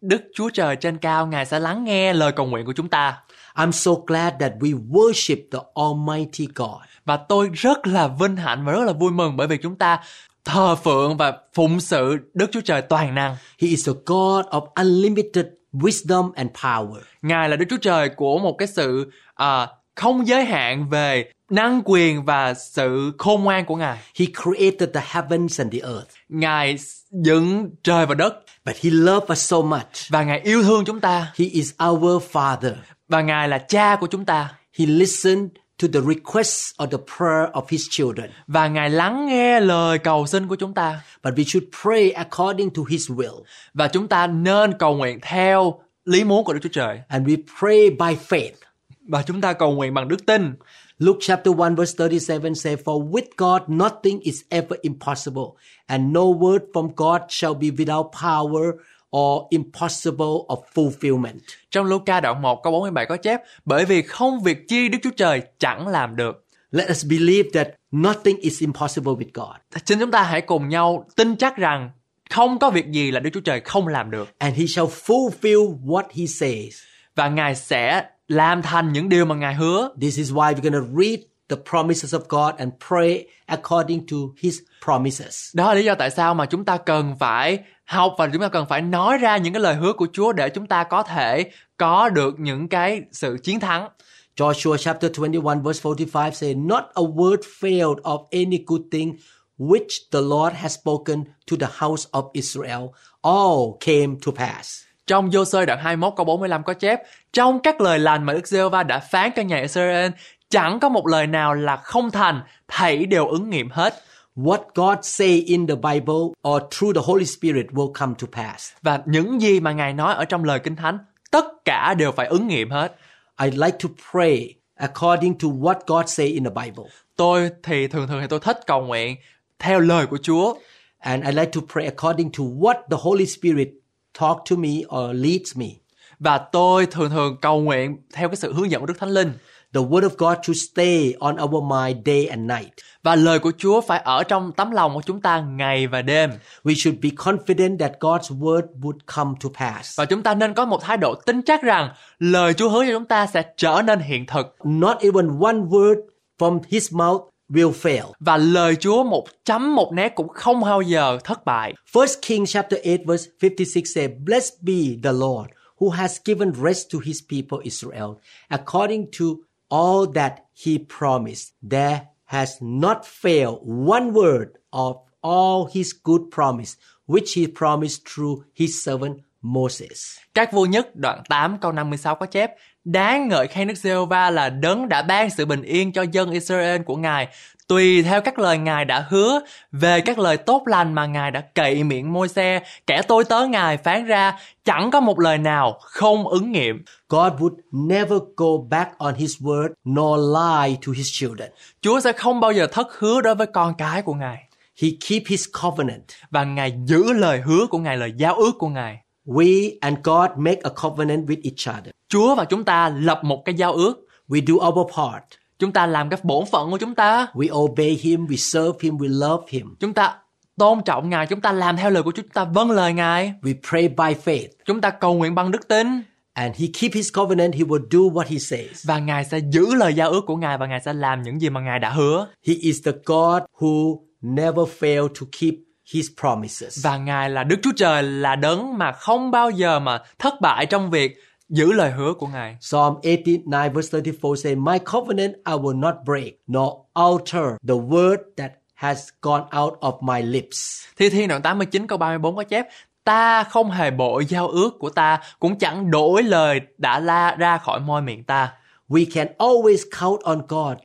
Đức Chúa Trời trên cao Ngài sẽ lắng nghe lời cầu nguyện của chúng ta. I'm so glad that we worship the Almighty God. Và tôi rất là vinh hạnh và rất là vui mừng bởi vì chúng ta thờ phượng và phụng sự Đức Chúa Trời toàn năng. He is a God of unlimited wisdom and power. Ngài là Đức Chúa Trời của một cái sự à, không giới hạn về năng quyền và sự khôn ngoan của Ngài. He created the heavens and the earth. Ngài dựng trời và đất But He loved us so much. và Ngài yêu thương chúng ta He is our Father. và Ngài là cha của chúng ta He listened to the requests or the prayer of His children. và Ngài lắng nghe lời cầu xin của chúng ta But we should pray according to His will. và chúng ta nên cầu nguyện theo lý muốn của Đức Chúa Trời And we pray by faith. và chúng ta cầu nguyện bằng đức tin. Luke chapter 1 verse 37 say, For with God nothing is ever impossible, and no word from God shall be without power or impossible of fulfillment. Trong Luca đoạn 1 câu 47 có chép bởi vì không việc chi Đức Chúa Trời chẳng làm được. Let us believe that nothing is impossible with God. Xin chúng ta hãy cùng nhau tin chắc rằng không có việc gì là Đức Chúa Trời không làm được And he shall fulfill what he says. và Ngài sẽ làm thành những điều mà Ngài hứa. This is why we're going to read the promises of God and pray according to his promises. Đó là lý do tại sao mà chúng ta cần phải học và chúng ta cần phải nói ra những cái lời hứa của Chúa để chúng ta có thể có được những cái sự chiến thắng. Joshua chapter 21 verse 45 say, Not a word failed of any good thing which the Lord has spoken to the house of Israel. All came to pass. Trong vô sơi đoạn 21 câu 45 có chép Trong các lời lành mà Đức giê va đã phán cho nhà Israel Chẳng có một lời nào là không thành Thảy đều ứng nghiệm hết What God say in the Bible or through the Holy Spirit will come to pass. Và những gì mà Ngài nói ở trong lời Kinh Thánh Tất cả đều phải ứng nghiệm hết I like to pray according to what God say in the Bible. Tôi thì thường thường thì tôi thích cầu nguyện theo lời của Chúa And I like to pray according to what the Holy Spirit talk to me or leads me. Và tôi thường thường cầu nguyện theo cái sự hướng dẫn của Đức Thánh Linh The word of God should stay on our mind day and night. Và lời của Chúa phải ở trong tấm lòng của chúng ta ngày và đêm We should be confident that God's word would come to pass. Và chúng ta nên có một thái độ tin chắc rằng lời Chúa hứa cho chúng ta sẽ trở nên hiện thực Not even one word from his mouth will fail. và lời Chúa một chấm một nét cũng không bao giờ thất bại. First King chapter 8 verse 56 say, Blessed be the Lord who has given rest to his people Israel according to all that he promised. There has not failed one word of all his good promise which he promised through his servant Moses. Các vua nhất đoạn 8 câu 56 có chép Đáng ngợi khen Đức giê va là đấng đã ban sự bình yên cho dân Israel của Ngài tùy theo các lời Ngài đã hứa về các lời tốt lành mà Ngài đã cậy miệng môi xe kẻ tôi tớ Ngài phán ra chẳng có một lời nào không ứng nghiệm. God would never go back on his word nor lie to his children. Chúa sẽ không bao giờ thất hứa đối với con cái của Ngài He keep his covenant. và Ngài giữ lời hứa của Ngài, lời giao ước của Ngài. We and God make a covenant with each other. Chúa và chúng ta lập một cái giao ước. We do our part. Chúng ta làm cái bổn phận của chúng ta. We obey him, we serve him, we love him. Chúng ta tôn trọng Ngài, chúng ta làm theo lời của chúng ta, vâng lời Ngài. We pray by faith. Chúng ta cầu nguyện bằng đức tin And he keep his covenant, he will do what he says. và Ngài sẽ giữ lời giao ước của Ngài và Ngài sẽ làm những gì mà Ngài đã hứa. He is the God who never fail to keep his promises. Và Ngài là Đức Chúa Trời là đấng mà không bao giờ mà thất bại trong việc giữ lời hứa của Ngài. Psalm 89 verse 34 say, My covenant I will not break, nor alter the word that has gone out of my lips. Thi Thiên đoạn 89 câu 34 có chép Ta không hề bội giao ước của ta Cũng chẳng đổi lời đã la ra khỏi môi miệng ta We can always count on God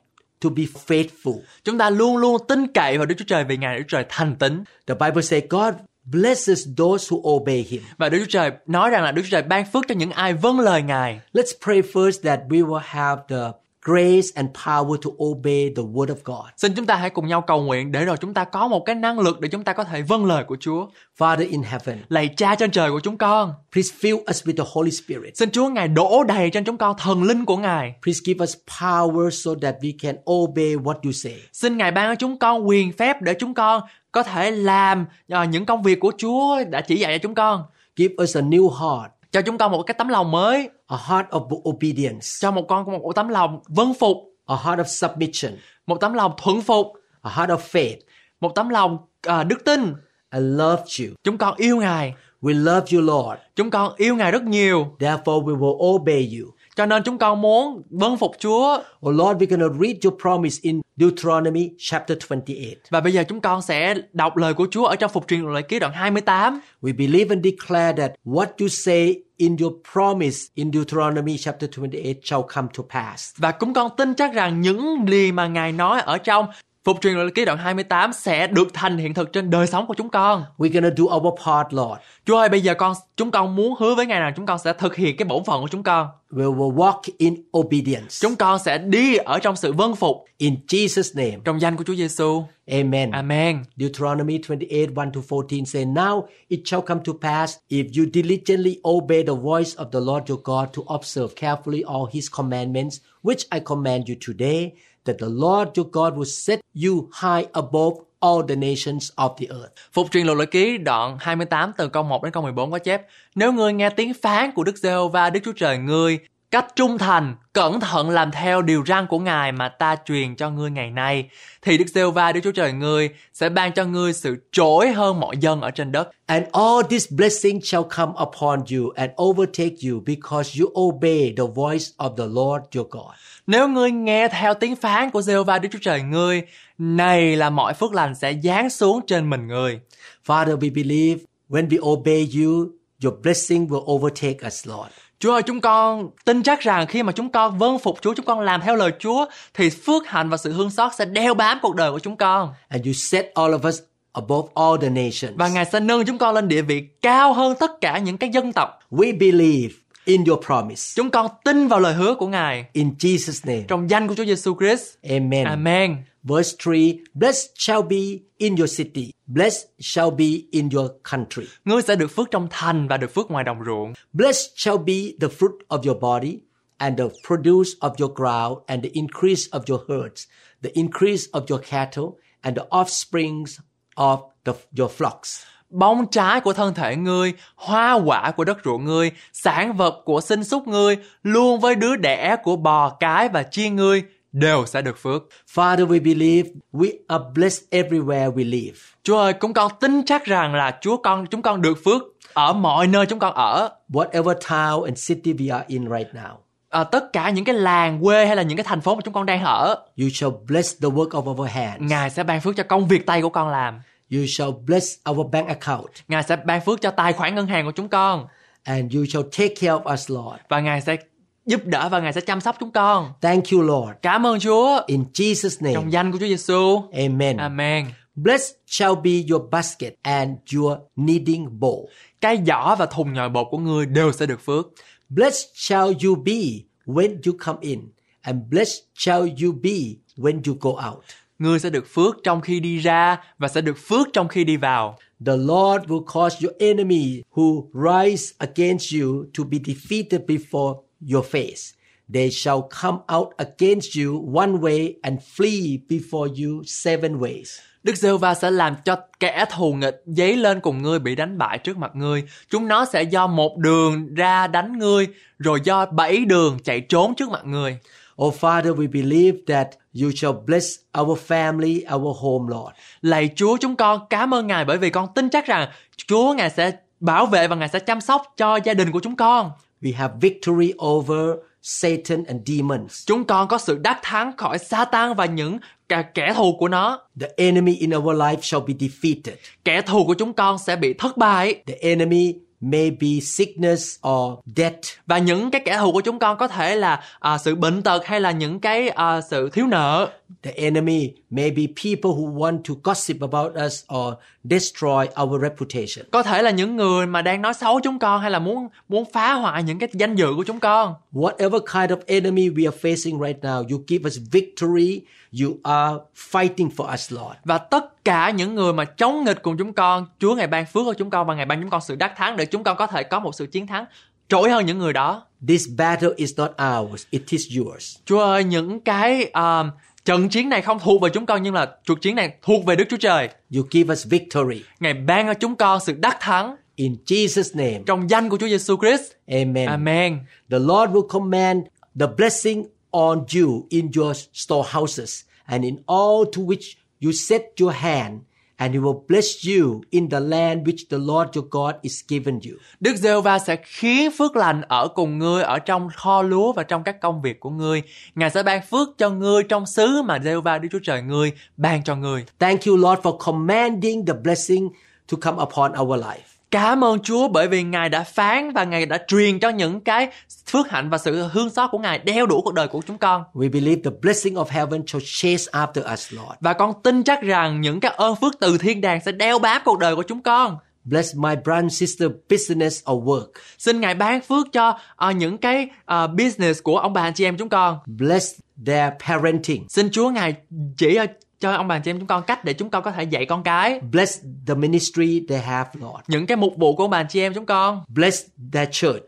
to be faithful. Chúng ta luôn luôn tin cậy vào Đức Chúa Trời Vì Ngài là Đức Chúa Trời thành tín The Bible says God blesses those who obey him. Và Đức Chúa Trời nói rằng là Đức Chúa Trời ban phước cho những ai vâng lời Ngài. Let's pray first that we will have the grace and power to obey the word of God. Xin chúng ta hãy cùng nhau cầu nguyện để rồi chúng ta có một cái năng lực để chúng ta có thể vâng lời của Chúa. Father in heaven, Lạy Cha trên trời của chúng con, please fill us with the Holy Spirit. xin Chúa Ngài đổ đầy trên chúng con thần linh của Ngài. Please give us power so that we can obey what you say. Xin Ngài ban cho chúng con quyền phép để chúng con có thể làm ờ, những công việc của Chúa đã chỉ dạy cho chúng con. Give us a new heart, Cho chúng con một cái tấm lòng mới, a heart of obedience, cho một con một tấm lòng vâng phục, a heart of submission, một tấm lòng thuận phục, a heart of faith. một tấm lòng ờ, đức tin. I love you. Chúng con yêu Ngài, We love you, Lord. chúng con yêu Ngài rất nhiều. Therefore, we will obey you. Cho nên chúng con muốn vâng phục Chúa. Oh Lord, we're going to read your promise in Deuteronomy chapter 28. Và bây giờ chúng con sẽ đọc lời của Chúa ở trong Phục truyền luật lệ ký đoạn 28. We believe and declare that what you say in your promise in Deuteronomy chapter 28 shall come to pass. Và chúng con tin chắc rằng những gì mà Ngài nói ở trong Phục truyền luật ký đoạn 28 sẽ được thành hiện thực trên đời sống của chúng con. We're to do our part, Lord. Chúa ơi, bây giờ con chúng con muốn hứa với Ngài rằng chúng con sẽ thực hiện cái bổn phận của chúng con. We will walk in obedience. Chúng con sẽ đi ở trong sự vâng phục In Jesus' name. trong danh của Chúa Giêsu. Amen. Amen. Deuteronomy 28 1 to 14 say, Now it shall come to pass if you diligently obey the voice of the Lord your God to observe carefully all his commandments, which I command you today, that the Lord your God will set you high above all the nations of the earth. Phục truyền luật lệ ký đoạn 28 từ câu 1 đến câu 14 có chép, Nếu ngươi nghe tiếng phán của Đức Giê-hô-va, Đức Chúa Trời ngươi cách trung thành, cẩn thận làm theo điều răn của Ngài mà ta truyền cho ngươi ngày nay, thì Đức Giê-hô-va Đức Chúa Trời ngươi sẽ ban cho ngươi sự trỗi hơn mọi dân ở trên đất. And all this blessing shall come upon you and overtake you because you obey the voice of the Lord your God. Nếu ngươi nghe theo tiếng phán của Giê-hô-va Đức Chúa Trời ngươi, này là mọi phước lành sẽ giáng xuống trên mình ngươi. Father, we believe when we obey you, your blessing will overtake us, Lord. Chúa ơi, chúng con tin chắc rằng khi mà chúng con vâng phục Chúa, chúng con làm theo lời Chúa, thì phước hạnh và sự hương xót sẽ đeo bám cuộc đời của chúng con. And you set all of us above all the nations. Và Ngài sẽ nâng chúng con lên địa vị cao hơn tất cả những cái dân tộc. We believe in your promise. Chúng con tin vào lời hứa của Ngài. In Jesus' name. Trong danh của Chúa Giêsu Christ. Amen. Amen. Verse 3 Blessed shall be in your city, blessed shall be in your country. Ngươi sẽ được phước trong thành và được phước ngoài đồng ruộng. Blessed shall be the fruit of your body, and the produce of your ground, and the increase of your herds, the increase of your cattle, and the offsprings of the, your flocks. Bông trái của thân thể ngươi, hoa quả của đất ruộng ngươi, sản vật của sinh súc ngươi, luôn với đứa đẻ của bò cái và chiên ngươi đều sẽ được phước. Father, we believe we are blessed everywhere we live. Chúa ơi, chúng con tin chắc rằng là Chúa con chúng con được phước ở mọi nơi chúng con ở. Whatever town and city we are in right now, À, tất cả những cái làng quê hay là những cái thành phố mà chúng con đang ở, you shall bless the work of our hands. Ngài sẽ ban phước cho công việc tay của con làm. You shall bless our bank account, Ngài sẽ ban phước cho tài khoản ngân hàng của chúng con and you shall take care of us, Lord. và Ngài sẽ giúp đỡ và Ngài sẽ chăm sóc chúng con. Thank you, Lord. Cảm ơn Chúa. In Jesus' Trong name, danh của Chúa Giêsu. Amen. Amen. Blessed shall be your basket and your kneading bowl. Cái giỏ và thùng nhồi bột của ngươi đều sẽ được phước. Blessed shall you be when you come in, and blessed shall you be when you go out. Ngươi sẽ được phước trong khi đi ra và sẽ được phước trong khi đi vào. The Lord will cause your enemy who rise against you to be defeated before your face. They shall come out against you one way and flee before you seven ways. Đức giê va sẽ làm cho kẻ thù nghịch dấy lên cùng ngươi bị đánh bại trước mặt ngươi. Chúng nó sẽ do một đường ra đánh ngươi, rồi do bảy đường chạy trốn trước mặt ngươi. Oh Father, we believe that you shall bless our family, our home, Lord. Lạy Chúa chúng con cảm ơn Ngài bởi vì con tin chắc rằng Chúa Ngài sẽ bảo vệ và Ngài sẽ chăm sóc cho gia đình của chúng con. We have victory over Satan and demons. Chúng con có sự đắc thắng khỏi Satan và những cả kẻ thù của nó. The enemy in our life shall be defeated. Kẻ thù của chúng con sẽ bị thất bại The enemy may be sickness or death. và những cái kẻ thù của chúng con có thể là à, sự bệnh tật hay là những cái à, sự thiếu nợ. The enemy may be people who want to gossip about us or destroy our reputation. Có thể là những người mà đang nói xấu chúng con hay là muốn muốn phá hoại những cái danh dự của chúng con. Whatever kind of enemy we are facing right now, you give us victory. You are fighting for us, Lord. Và tất cả những người mà chống nghịch cùng chúng con, Chúa ngài ban phước cho chúng con và ngài ban chúng con sự đắc thắng để chúng con có thể có một sự chiến thắng trỗi hơn những người đó. This battle is not ours, it is yours. Chúa ơi, những cái um, trận chiến này không thuộc về chúng con nhưng là cuộc chiến này thuộc về Đức Chúa Trời. You give us victory. Ngài ban cho chúng con sự đắc thắng In Jesus' name, trong danh của Chúa Giêsu Christ. amen. Amen. The Lord will command the blessing on you in your storehouses and in all to which you set your hand, and He will bless you in the land which the Lord your God is given you. Đức giê va sẽ khiến phước lành ở cùng ngươi ở trong kho lúa và trong các công việc của ngươi. Ngài sẽ ban phước cho ngươi trong xứ mà giê va Đức Chúa Trời ngươi ban cho ngươi. Thank you, Lord, for commanding the blessing to come upon our life. Cảm ơn Chúa bởi vì Ngài đã phán và Ngài đã truyền cho những cái phước hạnh và sự hương xót của Ngài đeo đuổi cuộc đời của chúng con. We believe the blessing of heaven shall chase after us, Lord. Và con tin chắc rằng những cái ơn phước từ thiên đàng sẽ đeo bám cuộc đời của chúng con. Bless my brother sister business or work. Xin Ngài ban phước cho ờ, những cái ờ, business của ông bà anh chị em chúng con. Bless their parenting. Xin Chúa Ngài chỉ ờ, cho ông bà chị em chúng con cách để chúng con có thể dạy con cái. Bless the ministry they have, Lord. Những cái mục vụ của ông bà chị em chúng con. Bless their church.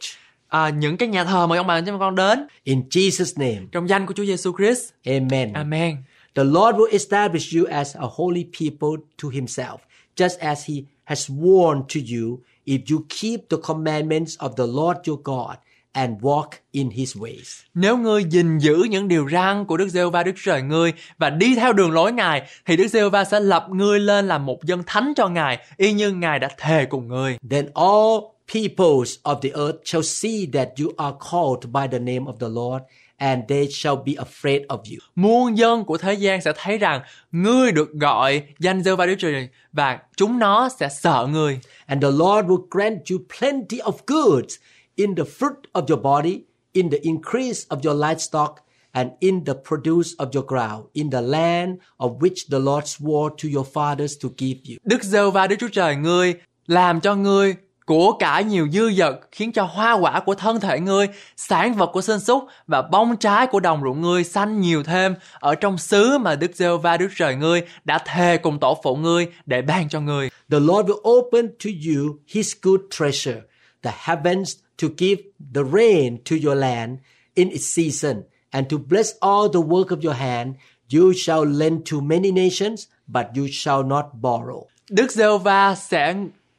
Ờ, những cái nhà thờ mời ông bà chị em con đến. In Jesus' name, Trong danh của Chúa Giêsu Christ. amen. Amen. The Lord will establish you as a holy people to himself, just as he has sworn to you, if you keep the commandments of the Lord your God and walk in his ways. Nếu ngươi gìn giữ những điều răn của Đức giê va Đức Trời ngươi và đi theo đường lối Ngài thì Đức giê va sẽ lập ngươi lên làm một dân thánh cho Ngài y như Ngài đã thề cùng ngươi. Then all peoples of the earth shall see that you are called by the name of the Lord, and they shall be afraid of you. Muôn dân của thế gian sẽ thấy rằng ngươi được gọi danh giê va Đức Trời và chúng nó sẽ sợ ngươi. And the Lord will grant you plenty of goods in the fruit of your body, in the increase of your livestock, and in the produce of your ground, in the land of which the Lord swore to your fathers to give you. Đức giê va Đức Chúa Trời ngươi làm cho ngươi của cải nhiều dư dật khiến cho hoa quả của thân thể ngươi, sản vật của sinh súc và bông trái của đồng ruộng ngươi xanh nhiều thêm ở trong xứ mà Đức giê va Đức Trời ngươi đã thề cùng tổ phụ ngươi để ban cho ngươi. The Lord will open to you his good treasure, the heavens to give the rain to your land in its season, and to bless all the work of your hand. You shall lend to many nations, but you shall not borrow. Đức giê va sẽ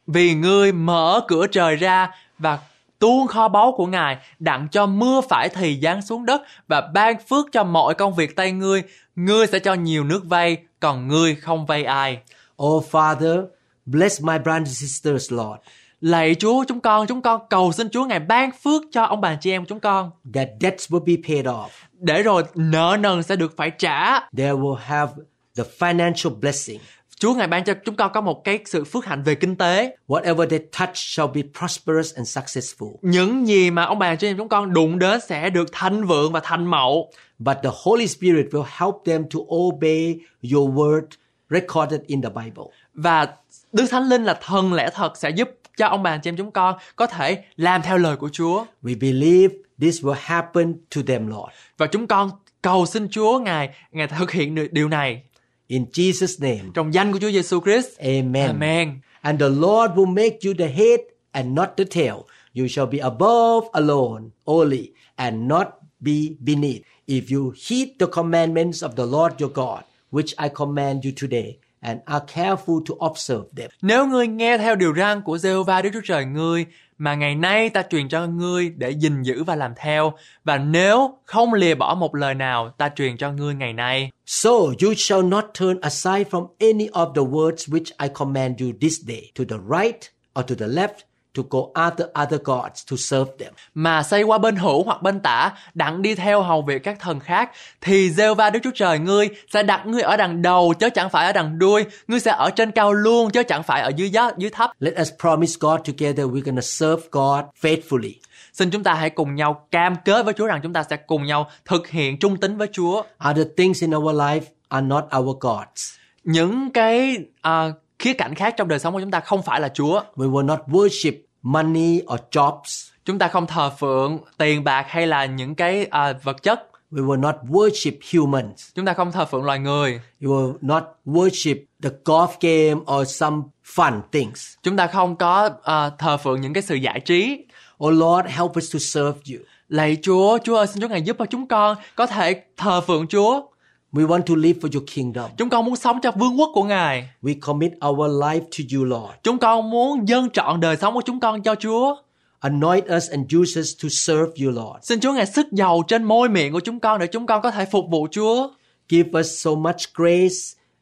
vì ngươi mở cửa trời ra và tuôn kho báu của Ngài đặng cho mưa phải thì giáng xuống đất và ban phước cho mọi công việc tay ngươi. Ngươi sẽ cho nhiều nước vay, còn ngươi không vay ai. Oh Father, bless my brothers and sisters, Lord, Lạy Chúa chúng con, chúng con cầu xin Chúa Ngài ban phước cho ông bà chị em chúng con. that debts will be paid off. Để rồi nợ nần sẽ được phải trả. They will have the financial blessing. Chúa Ngài ban cho chúng con có một cái sự phước hạnh về kinh tế. Whatever they touch shall be prosperous and successful. Những gì mà ông bà chị em chúng con đụng đến sẽ được thanh vượng và thành mậu. But the Holy Spirit will help them to obey your word recorded in the Bible. Và Đức Thánh Linh là thần lẽ thật sẽ giúp cho ông bà chị em chúng con có thể làm theo lời của Chúa. We believe this will happen to them, Lord. Và chúng con cầu xin Chúa Ngài Ngài thực hiện được điều này In Jesus' name, trong danh của Chúa Giêsu Christ. amen. Amen. And the Lord will make you the head and not the tail. You shall be above alone only and not be beneath. If you heed the commandments of the Lord your God, which I command you today, and are careful to observe them. Nếu ngươi nghe theo điều răn của Giê-hô-va Đức Chúa Trời ngươi mà ngày nay ta truyền cho ngươi để gìn giữ và làm theo và nếu không lìa bỏ một lời nào ta truyền cho ngươi ngày nay So you shall not turn aside from any of the words which I command you this day, to the right or to the left, to go after other gods to serve them. mà xây qua bên hữu hoặc bên tả đặng đi theo hầu việc các thần khác thì va Đức Chúa Trời ngươi sẽ đặt ngươi ở đằng đầu chứ chẳng phải ở đằng đuôi ngươi sẽ ở trên cao luôn chứ chẳng phải ở dưới gió, dưới thấp Let us promise God together we're to serve God faithfully. Xin chúng ta hãy cùng nhau cam kết với Chúa rằng chúng ta sẽ cùng nhau thực hiện trung tín với Chúa. Other things in our life are not our gods. Những cái à, khía cạnh khác trong đời sống của chúng ta không phải là Chúa. We will not worship money or jobs. Chúng ta không thờ phượng tiền bạc hay là những cái à, vật chất. We will not worship humans. Chúng ta không thờ phượng loài người. You will not worship the golf game or some fun things. Chúng ta không có à, thờ phượng những cái sự giải trí. Oh Lord, help us to serve you. Lạy Chúa, Chúa ơi xin Chúa ngài giúp cho chúng con có thể thờ phượng Chúa. We want to live for your kingdom. Chúng con muốn sống cho vương quốc của Ngài. We commit our life to you, Lord. Chúng con muốn dâng trọn đời sống của chúng con cho Chúa. Anoint us and use us to serve you, Lord. Xin Chúa ngài sức dầu trên môi miệng của chúng con để chúng con có thể phục vụ Chúa. Give us so much grace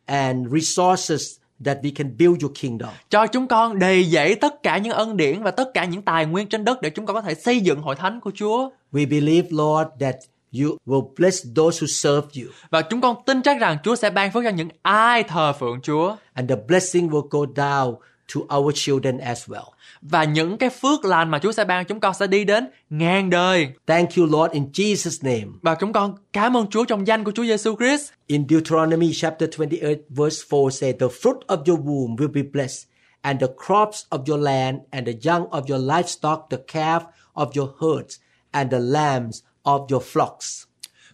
and resources that we can build your kingdom. Cho chúng con đầy dẫy tất cả những ân điển và tất cả những tài nguyên trên đất để chúng con có thể xây dựng hội thánh của Chúa. We believe, Lord, that you will bless those who serve you, Và chúng con tin chắc rằng Chúa sẽ ban phước cho những ai thờ phượng Chúa. and the blessing will go down to our children as well. Và những cái phước lành mà Chúa sẽ ban chúng con sẽ đi đến ngàn đời. Thank you, Lord, in Jesus' name. Và chúng con cảm ơn Chúa trong danh của Chúa Giêsu Christ. In Deuteronomy chapter 28, verse 4 say, The fruit of your womb will be blessed, and the crops of your land, and the young of your livestock, the calf of your herds, and the lambs of your flocks.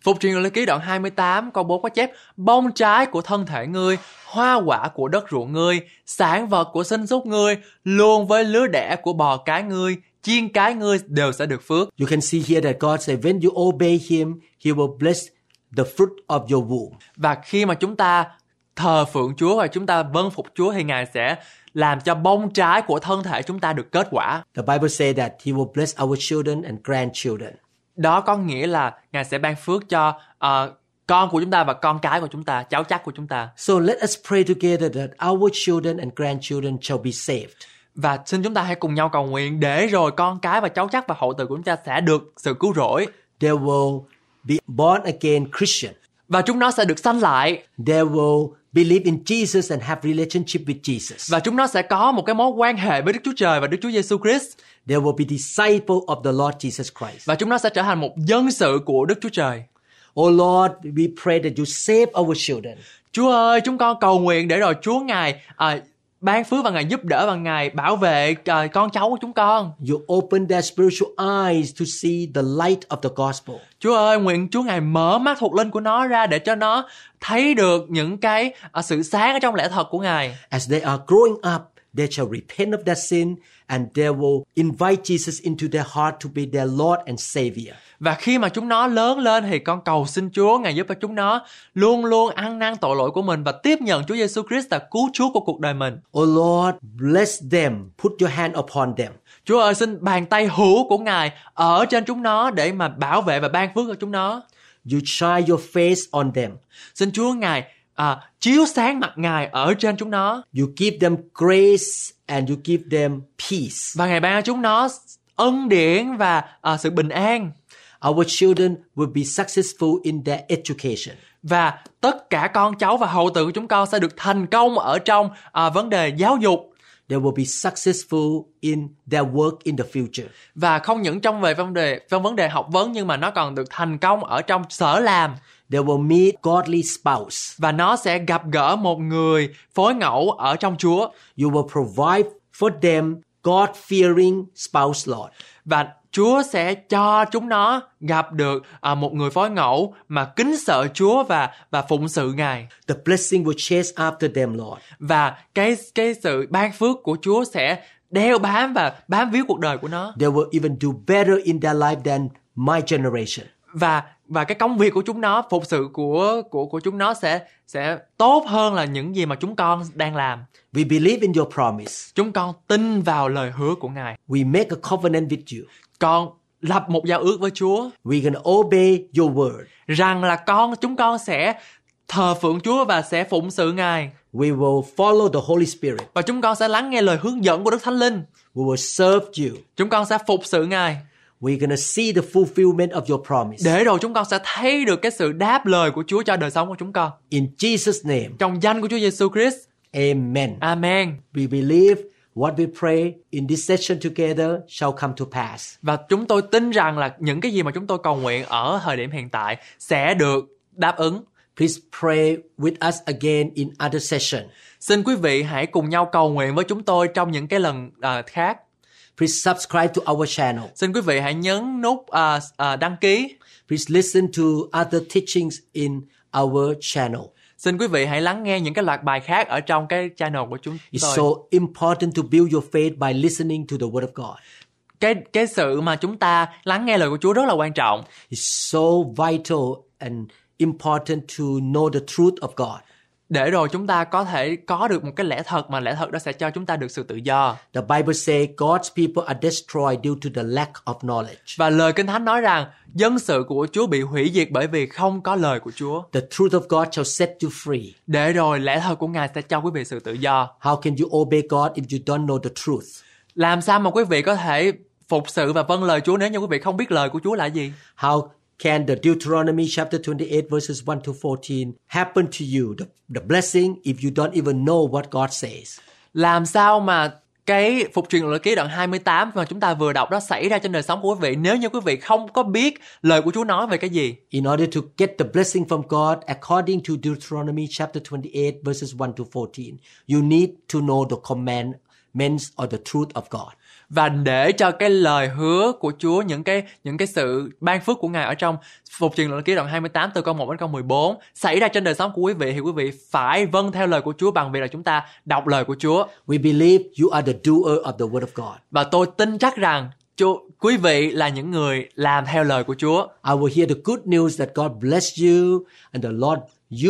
Phục truyền lời ký đoạn 28 câu 4 có chép Bông trái của thân thể ngươi, hoa quả của đất ruộng ngươi, sản vật của sinh súc ngươi, luôn với lứa đẻ của bò cái ngươi, chiên cái ngươi đều sẽ được phước. You can see here that God said, When you obey Him, He will bless the fruit of your womb. Và khi mà chúng ta thờ phượng Chúa và chúng ta vâng phục Chúa thì Ngài sẽ làm cho bông trái của thân thể chúng ta được kết quả. The Bible says that He will bless our children and grandchildren. Đó có nghĩa là Ngài sẽ ban phước cho ờ, con của chúng ta và con cái của chúng ta, cháu chắc của chúng ta. So let us pray together that our children and grandchildren shall be saved. Và xin chúng ta hãy cùng nhau cầu nguyện để rồi con cái và cháu chắc và hậu tử của chúng ta sẽ được sự cứu rỗi. They will be born again Christian. Và chúng nó sẽ được sanh lại They will believe in Jesus and have relationship with Jesus. và chúng nó sẽ có một cái mối quan hệ với Đức Chúa Trời và Đức Chúa Giêsu Christ They will be disciple of the Lord Jesus Christ. và chúng nó sẽ trở thành một dân sự của Đức Chúa Trời. Oh Lord, we pray that you save our children. Chúa ơi, chúng con cầu nguyện để rồi Chúa Ngài à, ban phước và Ngài giúp đỡ và Ngài bảo vệ à, con cháu của chúng con. You open their spiritual eyes to see the light of the gospel. Chúa ơi, nguyện Chúa Ngài mở mắt thuộc linh của nó ra để cho nó thấy được những cái à, sự sáng ở trong lẽ thật của Ngài. As they are growing up, they shall repent of their sin and they will invite Jesus into their heart to be their Lord and Savior. Và khi mà chúng nó lớn lên thì con cầu xin Chúa Ngài giúp cho chúng nó luôn luôn ăn năn tội lỗi của mình và tiếp nhận Chúa Giêsu Christ là cứu Chúa của cuộc đời mình. Oh Lord, bless them. Put your hand upon them. Chúa ơi xin bàn tay hữu của Ngài ở trên chúng nó để mà bảo vệ và ban phước cho chúng nó. You shine your face on them. Xin Chúa Ngài à, chiếu sáng mặt Ngài ở trên chúng nó You give them grace and you give them peace. và Ngài ban cho chúng nó ân điển và à, sự bình an Our children will be successful in their education. và tất cả con cháu và hậu tử của chúng con sẽ được thành công ở trong à, vấn đề giáo dục They will be successful in their work in the future. và không những trong về vấn đề trong vấn đề học vấn nhưng mà nó còn được thành công ở trong sở làm They will meet godly spouse. và nó sẽ gặp gỡ một người phối ngẫu ở trong Chúa You will provide for them God-fearing spouse, Lord. và Chúa sẽ cho chúng nó gặp được à, một người phối ngẫu mà kính sợ Chúa và và phụng sự Ngài The blessing will chase after them, Lord. và cái cái sự ban phước của Chúa sẽ đeo bám và bám víu cuộc đời của nó They will even do better in their life than my generation. và và cái công việc của chúng nó phục sự của của của chúng nó sẽ sẽ tốt hơn là những gì mà chúng con đang làm We believe in your promise. chúng con tin vào lời hứa của Ngài We make a covenant with you. con lập một giao ước với Chúa going to obey your word. rằng là con chúng con sẽ thờ phượng Chúa và sẽ phụng sự Ngài We will follow the Holy Spirit. và chúng con sẽ lắng nghe lời hướng dẫn của Đức Thánh Linh. We will serve you. Chúng con sẽ phục sự Ngài We're to see the fulfillment of your promise. để rồi chúng con sẽ thấy được cái sự đáp lời của Chúa cho đời sống của chúng con. In Jesus' name, Trong danh của Chúa Giêsu Christ. amen. Amen. We believe what we pray in this session together shall come to pass. Và chúng tôi tin rằng là những cái gì mà chúng tôi cầu nguyện ở thời điểm hiện tại sẽ được đáp ứng. Please pray with us again in other session. Xin quý vị hãy cùng nhau cầu nguyện với chúng tôi trong những cái lần à, khác. Please subscribe to our channel. Xin quý vị hãy nhấn nút à, à, đăng ký. Please listen to other teachings in our channel. Xin quý vị hãy lắng nghe những cái loạt bài khác ở trong cái channel của chúng It's tôi. so important to build your faith by listening to the Word of God. Cái cái sự mà chúng ta lắng nghe lời của Chúa rất là quan trọng. It's so vital and important to know the truth of God. Để rồi chúng ta có thể có được một cái lẽ thật mà lẽ thật đó sẽ cho chúng ta được sự tự do. The Bible says God's people are destroyed due to the lack of knowledge. Và lời Kinh Thánh nói rằng dân sự của Chúa bị hủy diệt bởi vì không có lời của Chúa. The truth of God shall set you free. Để rồi lẽ thật của Ngài sẽ cho quý vị sự tự do. How can you obey God if you don't know the truth? Làm sao mà quý vị có thể phục sự và vâng lời Chúa nếu như quý vị không biết lời của Chúa là gì? How can the Deuteronomy chapter 28 verses 1 to 14 happen to you? The, the blessing if you don't even know what God says. Làm sao mà cái phục truyền luật ký đoạn 28 mà chúng ta vừa đọc đó xảy ra trên đời sống của quý vị nếu như quý vị không có biết lời của Chúa nói về cái gì. In order to get the blessing from God according to Deuteronomy chapter 28 verses 1 to 14, you need to know the commandments or the truth of God. Và để cho cái lời hứa của Chúa những cái những cái sự ban phước của Ngài ở trong phục truyền luật ký đoạn 28 từ câu 1 đến câu 14 xảy ra trên đời sống của quý vị thì quý vị phải vâng theo lời của Chúa bằng việc là chúng ta đọc lời của Chúa. We believe you are the doer of the word of God. Và tôi tin chắc rằng Chúa, quý vị là những người làm theo lời của Chúa. I will hear the good news that God bless you and the Lord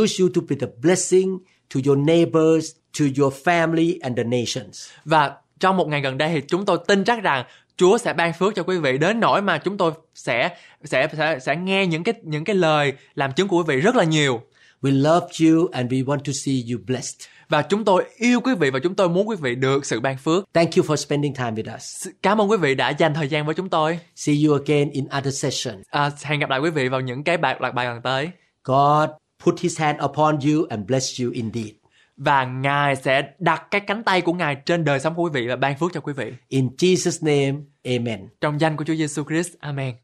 use you to be the blessing to your neighbors, to your family and the nations. Và trong một ngày gần đây thì chúng tôi tin chắc rằng Chúa sẽ ban phước cho quý vị đến nỗi mà chúng tôi sẽ sẽ sẽ, sẽ nghe những cái những cái lời làm chứng của quý vị rất là nhiều. We love you and we want to see you blessed. Và chúng tôi yêu quý vị và chúng tôi muốn quý vị được sự ban phước. Thank you for spending time with us. Cảm ơn quý vị đã dành thời gian với chúng tôi. See you again in other sessions. À, hẹn gặp lại quý vị vào những cái bài loạt bài gần tới. God put his hand upon you and bless you indeed. Và Ngài sẽ đặt cái cánh tay của Ngài trên đời sống của quý vị và ban phước cho quý vị. In Jesus' name, amen. Trong danh của Chúa Giêsu Christ. Amen.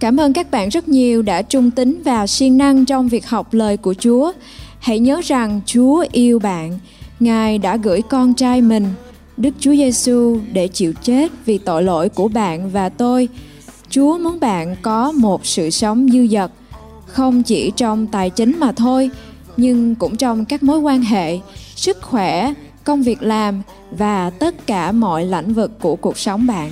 Cảm ơn các bạn rất nhiều đã trung tín và siêng năng trong việc học lời của Chúa. Hãy nhớ rằng Chúa yêu bạn. Ngài đã gửi con trai mình, Đức Chúa Giêsu để chịu chết vì tội lỗi của bạn và tôi. Chúa muốn bạn có một sự sống dư dật, không chỉ trong tài chính mà thôi, nhưng cũng trong các mối quan hệ, sức khỏe, công việc làm và tất cả mọi lĩnh vực của cuộc sống bạn.